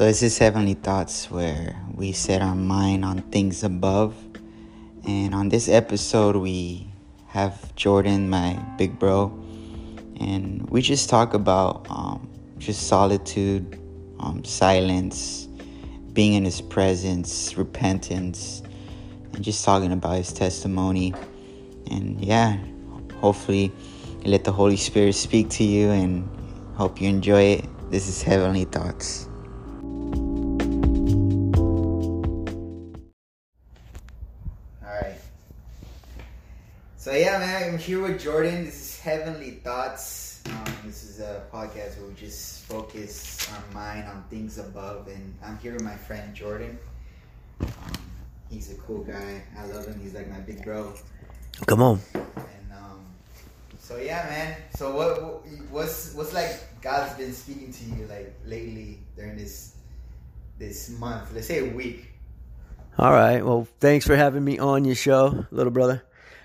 So, this is Heavenly Thoughts where we set our mind on things above. And on this episode, we have Jordan, my big bro, and we just talk about um, just solitude, um, silence, being in his presence, repentance, and just talking about his testimony. And yeah, hopefully, let the Holy Spirit speak to you and hope you enjoy it. This is Heavenly Thoughts. So yeah, man, I'm here with Jordan. This is Heavenly Thoughts. Um, this is a podcast where we just focus our mind on things above, and I'm here with my friend Jordan. Um, he's a cool guy. I love him. He's like my big bro. Come on. And um, so yeah, man. So what what's what's like God's been speaking to you like lately during this this month? Let's say a week. All right. Well, thanks for having me on your show, little brother.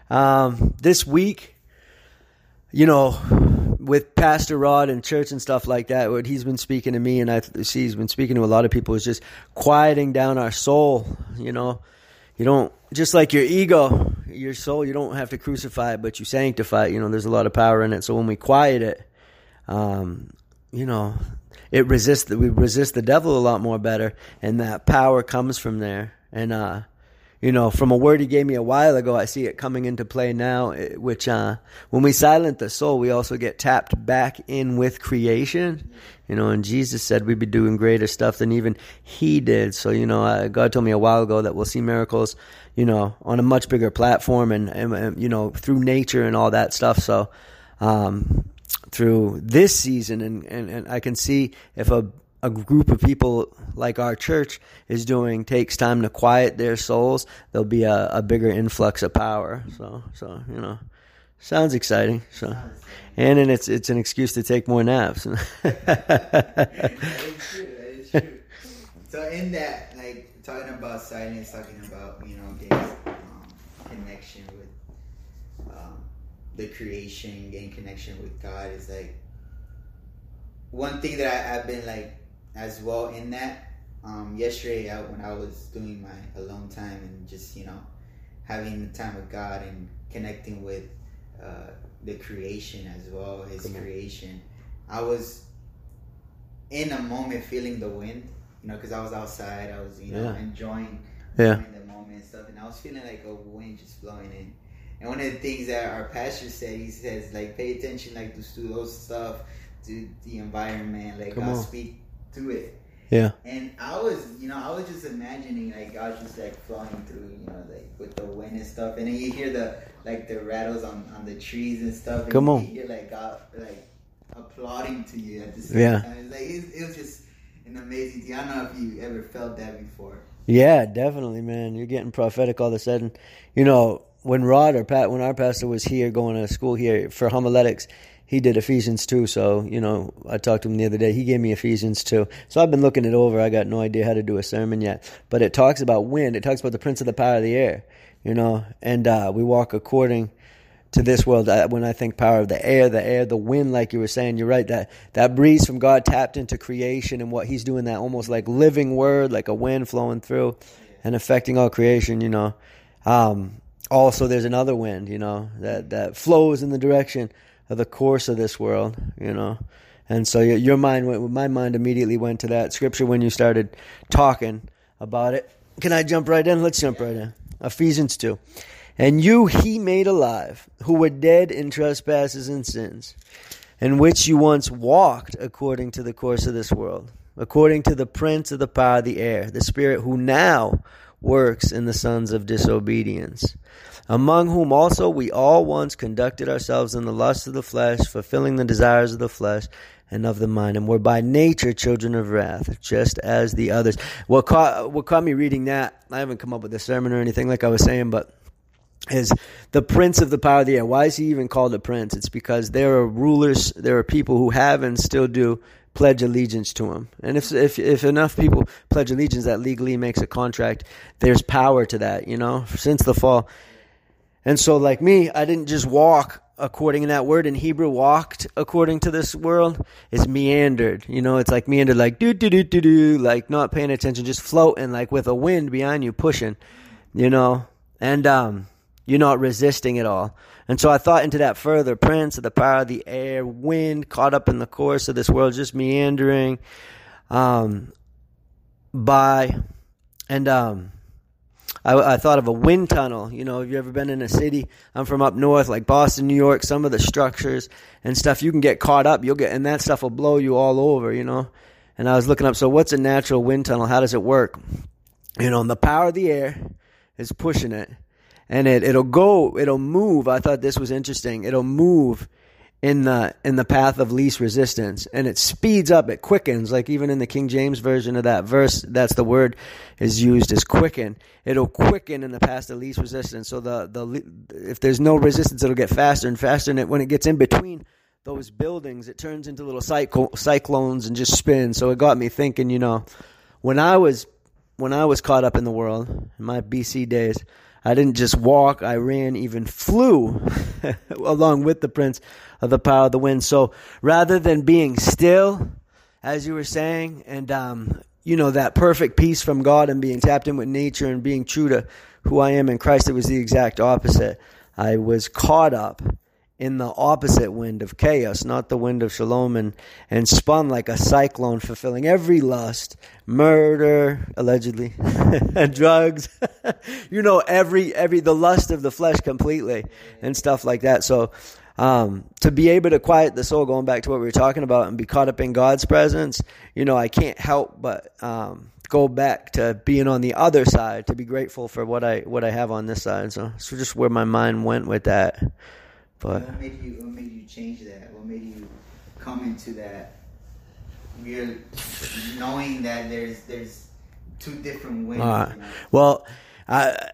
Um, this week, you know, with Pastor Rod and church and stuff like that, what he's been speaking to me and I see he's been speaking to a lot of people is just quieting down our soul. You know, you don't just like your ego, your soul. You don't have to crucify it, but you sanctify it. You know, there's a lot of power in it. So when we quiet it, um, you know, it resists. We resist the devil a lot more better, and that power comes from there. And uh, you know, from a word he gave me a while ago, I see it coming into play now, eh, which, uh, when we silent the soul, we also get tapped back in with creation. You know, and Jesus said we'd be doing greater stuff than even he did. So, you know, uh, God told me a while ago that we'll see miracles, you know, on a much bigger platform and, and, and you know, through nature and all that stuff. So, um, through this season and, and, and I can see if a a group of people like our church is doing takes time to quiet their souls, there'll be a, a bigger influx of power. So, so you know, sounds exciting. So, and then it's it's an excuse to take more naps. that is true. That is true. So, in that, like talking about silence, talking about you know getting um, connection with um, the creation, getting connection with God is like one thing that I, I've been like as well in that. Um, yesterday, I, when I was doing my alone time and just you know having the time with God and connecting with uh, the creation as well, His creation, I was in a moment feeling the wind. You know, because I was outside, I was you know yeah. enjoying yeah. the moment and stuff, and I was feeling like a wind just blowing in. And one of the things that our pastor said, he says like pay attention like to those stuff, to the environment, like God speak through it. Yeah. And I was, you know, I was just imagining like God just like flowing through, you know, like with the wind and stuff. And then you hear the like the rattles on, on the trees and stuff. And Come on. You hear like God like applauding to you at the same yeah. time. It's like it, it was just an amazing thing. I don't know if you ever felt that before. Yeah, definitely, man. You're getting prophetic all of a sudden. You know, when Rod or Pat, when our pastor was here going to school here for homiletics, he did Ephesians 2. So, you know, I talked to him the other day. He gave me Ephesians 2. So I've been looking it over. I got no idea how to do a sermon yet. But it talks about wind. It talks about the prince of the power of the air, you know, and uh, we walk according to this world. When I think power of the air, the air, the wind, like you were saying, you're right. That that breeze from God tapped into creation and what He's doing. That almost like living word, like a wind flowing through and affecting all creation. You know. Um, also, there's another wind, you know, that that flows in the direction of the course of this world, you know. And so your mind went, my mind immediately went to that scripture when you started talking about it. Can I jump right in? Let's jump right in. Ephesians 2. And you he made alive, who were dead in trespasses and sins, in which you once walked according to the course of this world, according to the prince of the power of the air, the spirit who now works in the sons of disobedience among whom also we all once conducted ourselves in the lust of the flesh, fulfilling the desires of the flesh and of the mind, and were by nature children of wrath, just as the others. What caught, what caught me reading that, I haven't come up with a sermon or anything like I was saying, but is the prince of the power of the air. Why is he even called a prince? It's because there are rulers, there are people who have and still do pledge allegiance to him. And if, if, if enough people pledge allegiance that legally makes a contract, there's power to that, you know? Since the fall, and so, like me, I didn't just walk according to that word in Hebrew, walked according to this world, is meandered. You know, it's like meandered, like do do do do do, like not paying attention, just floating, like with a wind behind you pushing. You know, and um, you're not resisting at all. And so I thought into that further. Prince of the power of the air, wind caught up in the course of this world, just meandering um, by, and um, I, I, thought of a wind tunnel. You know, have you ever been in a city? I'm from up north, like Boston, New York. Some of the structures and stuff you can get caught up. You'll get, and that stuff will blow you all over. You know. And I was looking up. So, what's a natural wind tunnel? How does it work? You know, and the power of the air is pushing it and it it'll go it'll move i thought this was interesting it'll move in the in the path of least resistance. And it speeds up it quickens like even in the king james version of that verse that's the word is used as quicken. It'll quicken in the path of least resistance. So the the if there's no resistance it'll get faster and faster. And it, when it gets in between those buildings it turns into little cyclones and just spins. So it got me thinking you know when i was when i was caught up in the world in my bc days I didn't just walk, I ran, even flew along with the prince of the power of the wind. So rather than being still, as you were saying, and, um, you know, that perfect peace from God and being tapped in with nature and being true to who I am in Christ, it was the exact opposite. I was caught up in the opposite wind of chaos, not the wind of shalom, and, and spun like a cyclone, fulfilling every lust, murder, allegedly, and drugs, you know, every, every, the lust of the flesh completely, and stuff like that. So, um, to be able to quiet the soul, going back to what we were talking about, and be caught up in God's presence, you know, I can't help but, um, go back to being on the other side to be grateful for what I what I have on this side. So, so just where my mind went with that. But what made you what made you change that? What made you come into that weird knowing that there's there's two different ways? Uh, you know? Well, I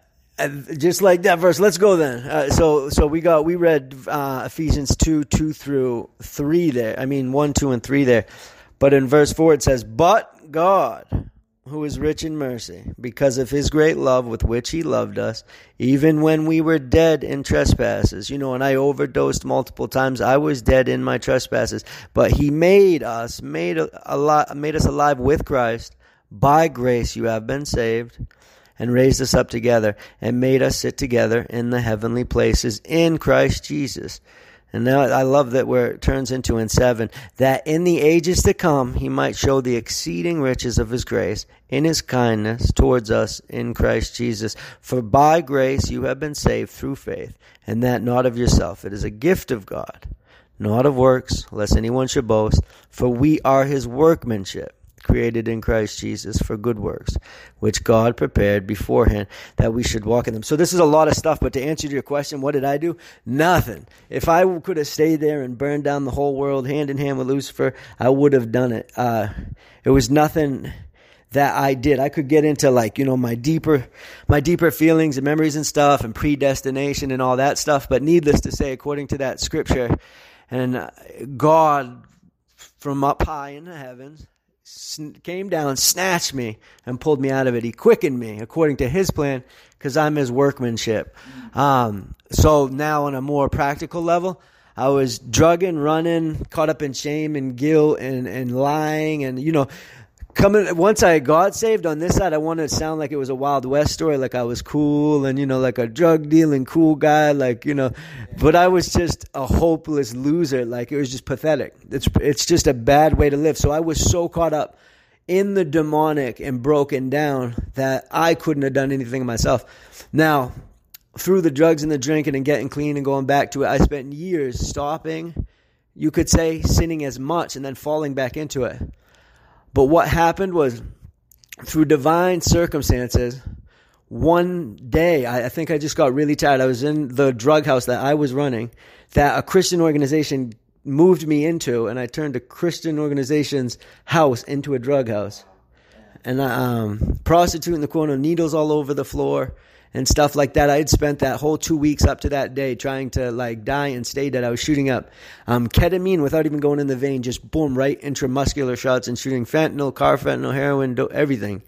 just like that verse. Let's go then. Uh, so, so we got we read uh, Ephesians two two through three there. I mean one, two, and three there. But in verse four it says, "But God, who is rich in mercy, because of his great love with which he loved us, even when we were dead in trespasses. You know, and I overdosed multiple times. I was dead in my trespasses, but he made us, made a, lot, made us alive with Christ. By grace you have been saved, and raised us up together, and made us sit together in the heavenly places in Christ Jesus and now I love that where it turns into in seven, that in the ages to come he might show the exceeding riches of his grace in his kindness towards us in Christ Jesus. For by grace you have been saved through faith, and that not of yourself. It is a gift of God, not of works, lest anyone should boast. For we are his workmanship created in Christ Jesus for good works, which God prepared beforehand that we should walk in them. So this is a lot of stuff, but to answer your question, what did I do? Nothing. If I could have stayed there and burned down the whole world hand in hand with Lucifer, I would have done it. Uh, it was nothing that I did. I could get into like, you know, my deeper, my deeper feelings and memories and stuff and predestination and all that stuff. But needless to say, according to that scripture, and uh, God from up high in the heavens came down, snatched me, and pulled me out of it. He quickened me according to his plan because I'm his workmanship. Um, so now, on a more practical level, I was drugging, running, caught up in shame and guilt and, and lying and, you know, coming once I got saved on this side, I wanted to sound like it was a Wild West story, like I was cool and you know, like a drug dealing cool guy, like you know. But I was just a hopeless loser. Like it was just pathetic. It's it's just a bad way to live. So I was so caught up in the demonic and broken down that I couldn't have done anything myself. Now, through the drugs and the drinking and getting clean and going back to it, I spent years stopping. You could say sinning as much and then falling back into it. But what happened was through divine circumstances, one day, I, I, think I just got really tired. I was in the drug house that I was running, that a Christian organization moved me into, and I turned a Christian organization's house into a drug house. And I, um, prostitute in the corner, needles all over the floor and stuff like that. I had spent that whole two weeks up to that day trying to like die and stay dead. I was shooting up um, ketamine without even going in the vein, just boom, right intramuscular shots and shooting fentanyl, carfentanil, heroin, everything.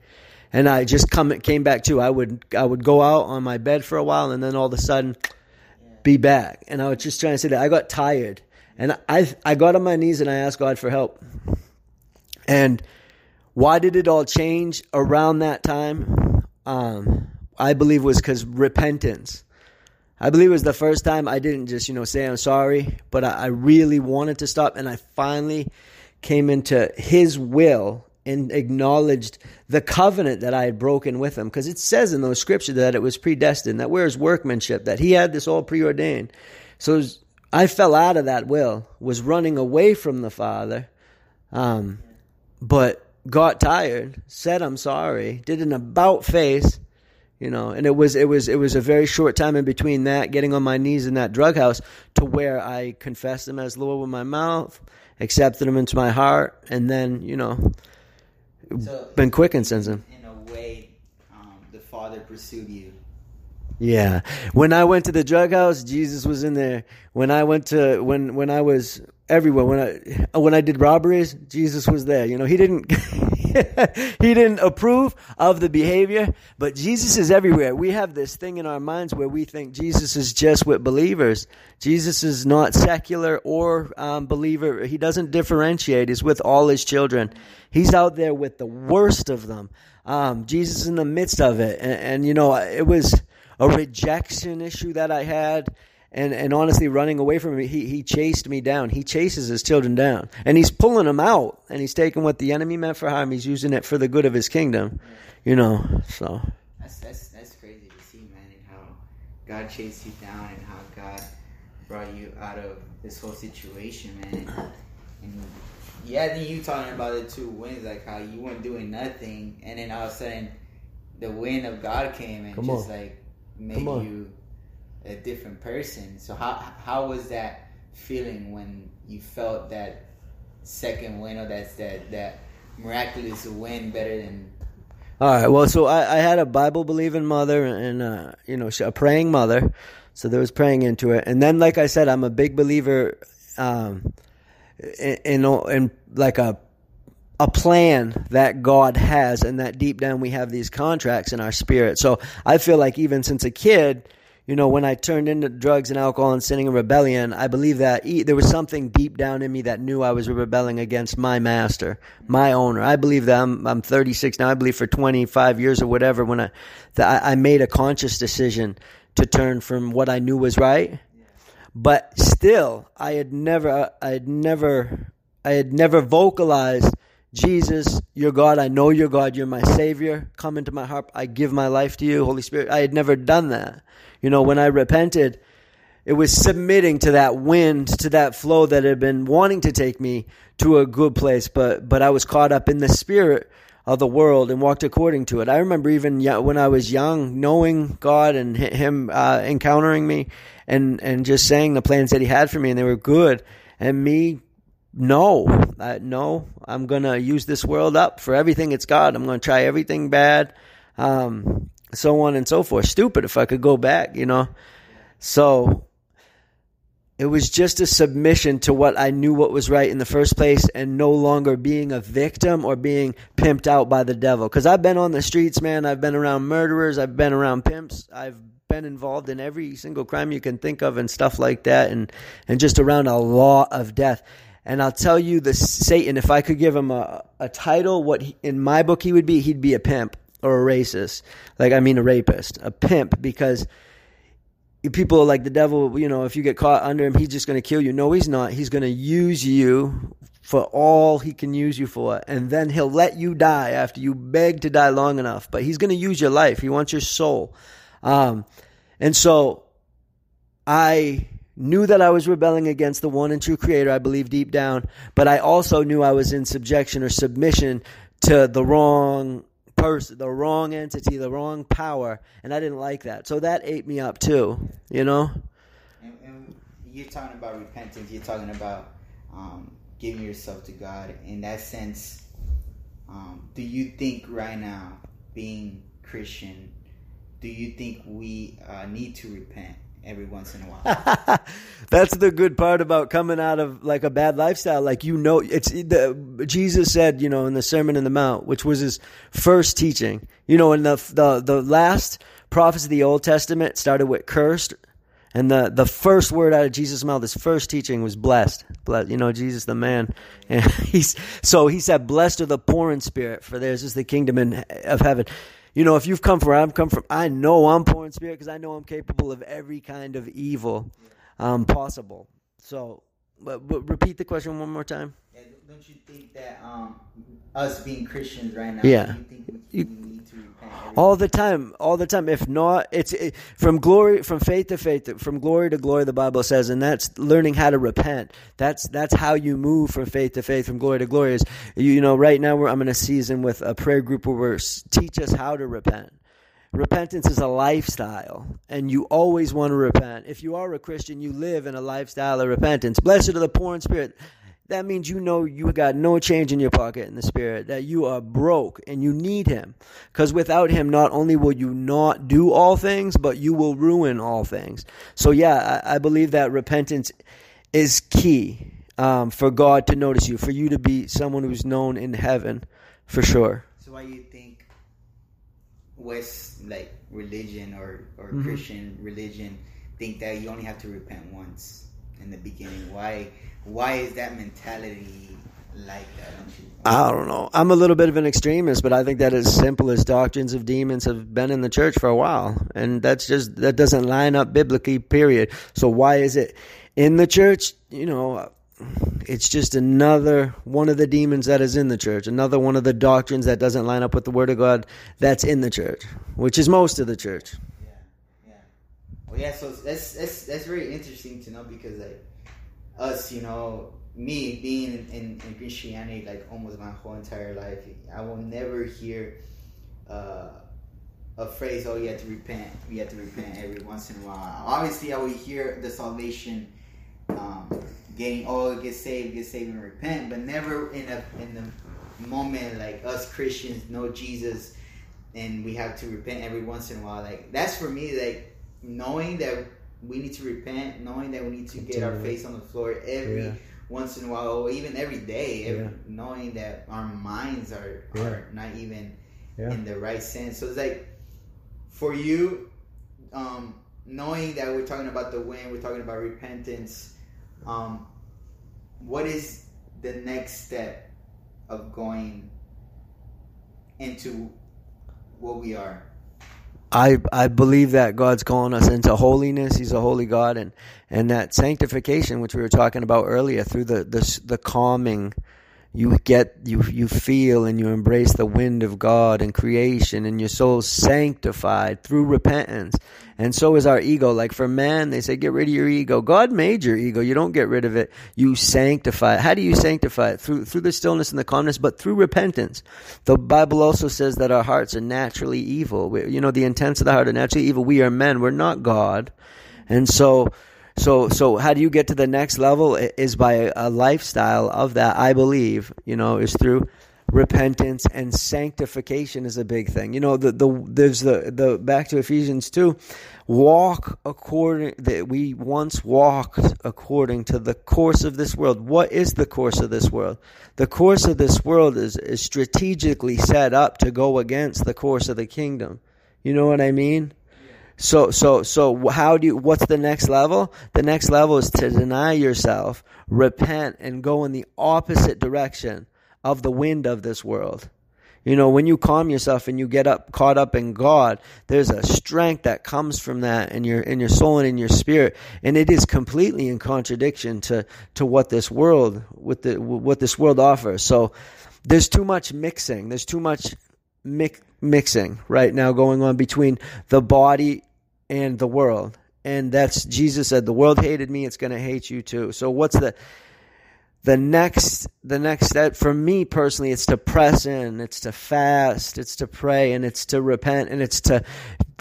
And I just come came back to. I would I would go out on my bed for a while, and then all of a sudden, be back. And I was just trying to say that I got tired, and I I got on my knees and I asked God for help. And why did it all change around that time? Um, I believe was because repentance. I believe it was the first time I didn't just, you know, say I'm sorry, but I, I really wanted to stop. And I finally came into his will and acknowledged the covenant that I had broken with him. Because it says in those scriptures that it was predestined, that we're his workmanship, that he had this all preordained. So was, I fell out of that will, was running away from the Father, um, but got tired, said I'm sorry, did an about face, you know and it was it was it was a very short time in between that getting on my knees in that drug house to where i confessed him as lord with my mouth accepted him into my heart and then you know so, been quickened since then in a way um, the father pursued you. Yeah. When i went to the drug house jesus was in there. When i went to when when i was everywhere when i when i did robberies jesus was there. You know he didn't he didn't approve of the behavior, but Jesus is everywhere. We have this thing in our minds where we think Jesus is just with believers. Jesus is not secular or um, believer. He doesn't differentiate. He's with all his children. He's out there with the worst of them. Um, Jesus in the midst of it. And, and, you know, it was a rejection issue that I had and and honestly running away from me he he chased me down. He chases his children down. And he's pulling them out and he's taking what the enemy meant for harm. He's using it for the good of his kingdom you know so. That's that's that's crazy to see man and how god chased you down and how god brought you out of this whole situation man. And, and yeah then you talking about the two winds like how you weren't doing nothing and then all of a sudden the wind of god came and Come just on. like made you a different person. So how how was that feeling when you felt that second win or that's that that miraculous win better than all right. Well, so I, I had a Bible believing mother and uh, you know a praying mother, so there was praying into it. And then, like I said, I'm a big believer um, in, in, in like a a plan that God has, and that deep down we have these contracts in our spirit. So I feel like even since a kid, you know, when I turned into drugs and alcohol and sinning and rebellion, I believe that there was something deep down in me that knew I was rebelling against my master, my owner. I believe that I'm, I'm 36 now. I believe for 25 years or whatever, when I, that I made a conscious decision to turn from what I knew was right. But still, I had never, I had never, I had never vocalized Jesus, you're God. I know you're God. You're my Savior. Come into my heart. I give my life to you, Holy Spirit. I had never done that. You know, when I repented, it was submitting to that wind, to that flow that had been wanting to take me to a good place, but but I was caught up in the spirit of the world and walked according to it. I remember even when I was young, knowing God and Him uh, encountering me, and and just saying the plans that He had for me, and they were good, and me no, I, no, I'm gonna use this world up for everything it's got. I'm gonna try everything bad, um, so on and so forth. Stupid if I could go back, you know. So it was just a submission to what I knew what was right in the first place, and no longer being a victim or being pimped out by the devil. Because I've been on the streets, man. I've been around murderers. I've been around pimps. I've been involved in every single crime you can think of and stuff like that, and and just around a lot of death and I'll tell you, the Satan, if I could give him a, a title, what he, in my book he would be, he'd be a pimp or a racist. Like, I mean, a rapist, a pimp, because people like the devil, you know, if you get caught under him, he's just going to kill you. No, he's not. He's going to use you for all he can use you for. And then he'll let you die after you beg to die long enough. But he's going to use your life. He wants your soul. Um, and so I knew that I was rebelling against the one and true creator, I believe deep down, but I also knew I was in subjection or submission to the wrong person, the wrong entity, the wrong power, and I didn't like that. So that ate me up too, you know? And, and you're talking about repentance, you're talking about um, giving yourself to God. In that sense, um, do you think right now, being Christian, do you think we uh, need to repent? Every once in a while. That's the good part about coming out of like a bad lifestyle. Like you know, it's the Jesus said, you know, in the Sermon in the Mount, which was his first teaching. You know, in the the the last prophets of the Old Testament started with cursed, And the, the first word out of Jesus' mouth, his first teaching was blessed. Blessed, you know, Jesus the man. And he's so he said, Blessed are the poor in spirit, for theirs is the kingdom in, of heaven. You know, if you've come from where I've come from, I know I'm poor in spirit because I know I'm capable of every kind of evil um, possible. So, but, but repeat the question one more time. Yeah, don't you think that um, us being Christians right now, Yeah. you think we, You- we need to all the time all the time. If not it's it, from glory from faith to faith from glory to glory the bible says and that's learning how to repent. That's that's how you move from faith to faith from glory to glory is you, you know right now i'm in a season with a prayer group where we're teach us how to repent. Repentance is a lifestyle and you always want to repent. If you are a christian you live in a lifestyle of repentance. Blessed are the poor in spirit that means you know you got no change in your pocket in the spirit, that you are broke and you need him. Because without him, not only will you not do all things, but you will ruin all things. So, yeah, I, I believe that repentance is key um, for God to notice you, for you to be someone who's known in heaven, for sure. So why you think West like religion or or Mhm. Christian religion think that you only have to repent once in the beginning? Why why is that mentality like that? Don't you? I don't know. I'm a little bit of an extremist, but I think that as simple as doctrines of demons have been in the church for a while, and that's just that doesn't line up biblically. Period. So why is it in the church? You know, it's just another one of the demons that is in the church, another one of the doctrines that doesn't line up with the Word of God that's in the church, which is most of the church. Yeah. So that's that's that's very interesting to know because like us, you know, me being in, in Christianity like almost my whole entire life, I will never hear uh, a phrase, "Oh, you have to repent. You have to repent every once in a while." Obviously, I will hear the salvation, um, getting, "Oh, get saved, get saved, and repent," but never in a in the moment like us Christians know Jesus and we have to repent every once in a while. Like that's for me, like knowing that we need to repent, knowing that we need to get our face on the floor every Yeah. once in a while, or even every day, every, Yeah. knowing that our minds are, Yeah. are not even in the right sense. So it's like for you, um, knowing that we're talking about the win, we're talking about repentance. Um, what is the next step of going into what we are? I I believe that God's calling us into holiness. He's a holy God, and and that sanctification, which we were talking about earlier, through the the the calming, you get you you feel and you embrace the wind of God and creation, and your soul's sanctified through repentance. And so is our ego. Like for man, they say get rid of your ego. God made your ego. You don't get rid of it. You sanctify it. How do you sanctify it? Through through the stillness and the calmness, but through repentance. The Bible also says that our hearts are naturally evil. We, you know, the intents of the heart are naturally evil. We are men. We're not God. And so, so, so how do you get to the next level? Is by a, a lifestyle of that, I believe, you know, is through repentance and sanctification is a big thing. You know, the, the, there's the, the, back to Ephesians 2, walk according, that we once walked according to the course of this world. What is the course of this world? The course of this world is, is strategically set up to go against the course of the kingdom. You know what I mean? So so so how do you what's the next level? The next level is to deny yourself, repent and go in the opposite direction of the wind of this world. You know, when you calm yourself and you get up caught up in God, there's a strength that comes from that in your in your soul and in your spirit, and it is completely in contradiction to to what this world with the what this world offers. So there's too much mixing. There's too much mix, mixing right now going on between the body and the world. And that's Jesus said, "The world hated me; it's going to hate you too." So what's the the next the next step for me personally it's to press in it's to fast it's to pray and it's to repent and it's to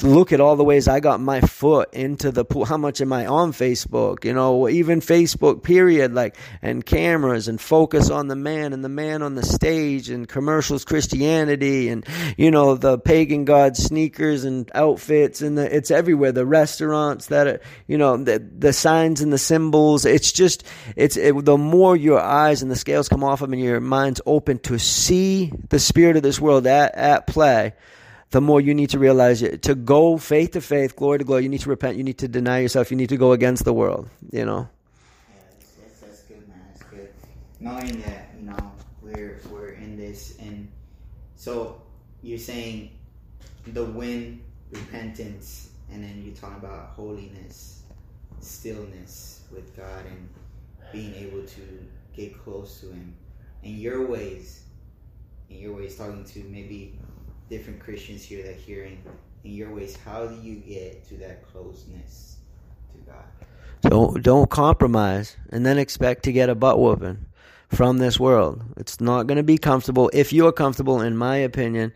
look at all the ways i got my foot into the pool. How much am i on facebook? You know even facebook period like and cameras and focus on the man and the man on the stage and commercials christianity and you know the pagan god sneakers and outfits and the, it's everywhere. The restaurants that are you know the, the signs and the symbols. It's just it's it, the more your eyes and the scales come off of and your mind's open to see the spirit of this world at, at play the more you need to realize. To go faith to faith, glory to glory, you need to repent. You need to deny yourself. You need to go against the world. You know. Knowing that you know we're we're in this, and so you're saying the win, repentance, and then you're talking about holiness, stillness with God, and being able to get close to Him, in your ways, in your ways, talking to maybe different Christians here that hearing in your ways. How do you get to that closeness to God? Don't don't compromise and then expect to get a butt whooping from this world. It's not going to be comfortable. If you're comfortable, in my opinion,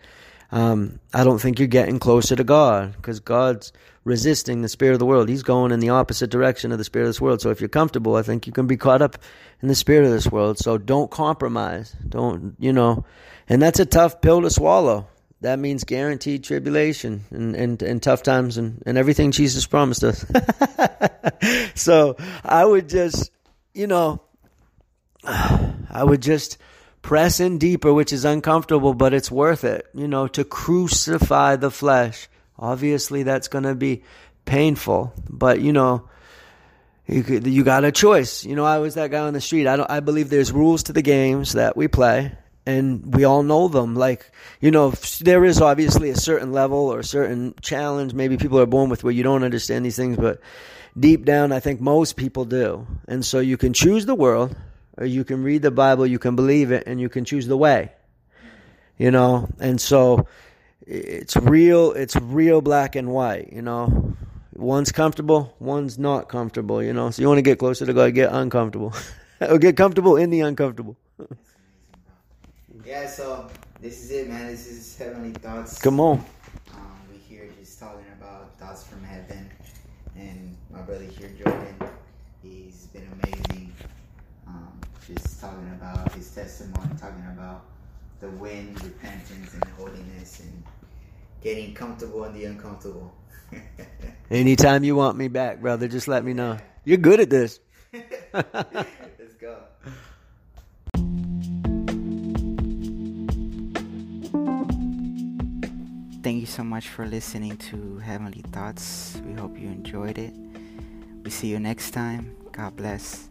um, I don't think you're getting closer to God because God's resisting the spirit of the world. He's going in the opposite direction of the spirit of this world. So if you're comfortable, I think you can be caught up in the spirit of this world. So don't compromise. Don't, you know, and that's a tough pill to swallow. That means guaranteed tribulation and, and, and tough times and, and everything Jesus promised us. so I would just, you know, I would just press in deeper, which is uncomfortable, but it's worth it, you know, to crucify the flesh. Obviously, that's going to be painful, but you know, you, you got a choice. You know, I was that guy on the street. I don't, I believe there's rules to the games that we play, and we all know them. Like, you know, there is obviously a certain level or a certain challenge. Maybe people are born with where you don't understand these things, but deep down, I think most people do. And so you can choose the world or you can read the Bible, you can believe it, and you can choose the way. You know, and so it's real. It's real black and white. You know, one's comfortable, one's not comfortable. You know, so you want to get closer to God, get uncomfortable, or get comfortable in the uncomfortable. yeah. So this is it, man. This is heavenly thoughts. Come on. Um, we here just talking about thoughts from heaven, and my brother here, Jordan. He's been amazing just talking about his testimony, talking about the win, repentance, and holiness, and getting comfortable in the uncomfortable. Anytime you want me back, brother, just let me know. You're good at this. Let's go. Thank you so much for listening to Heavenly Thoughts. We hope you enjoyed it. We see you next time. God bless.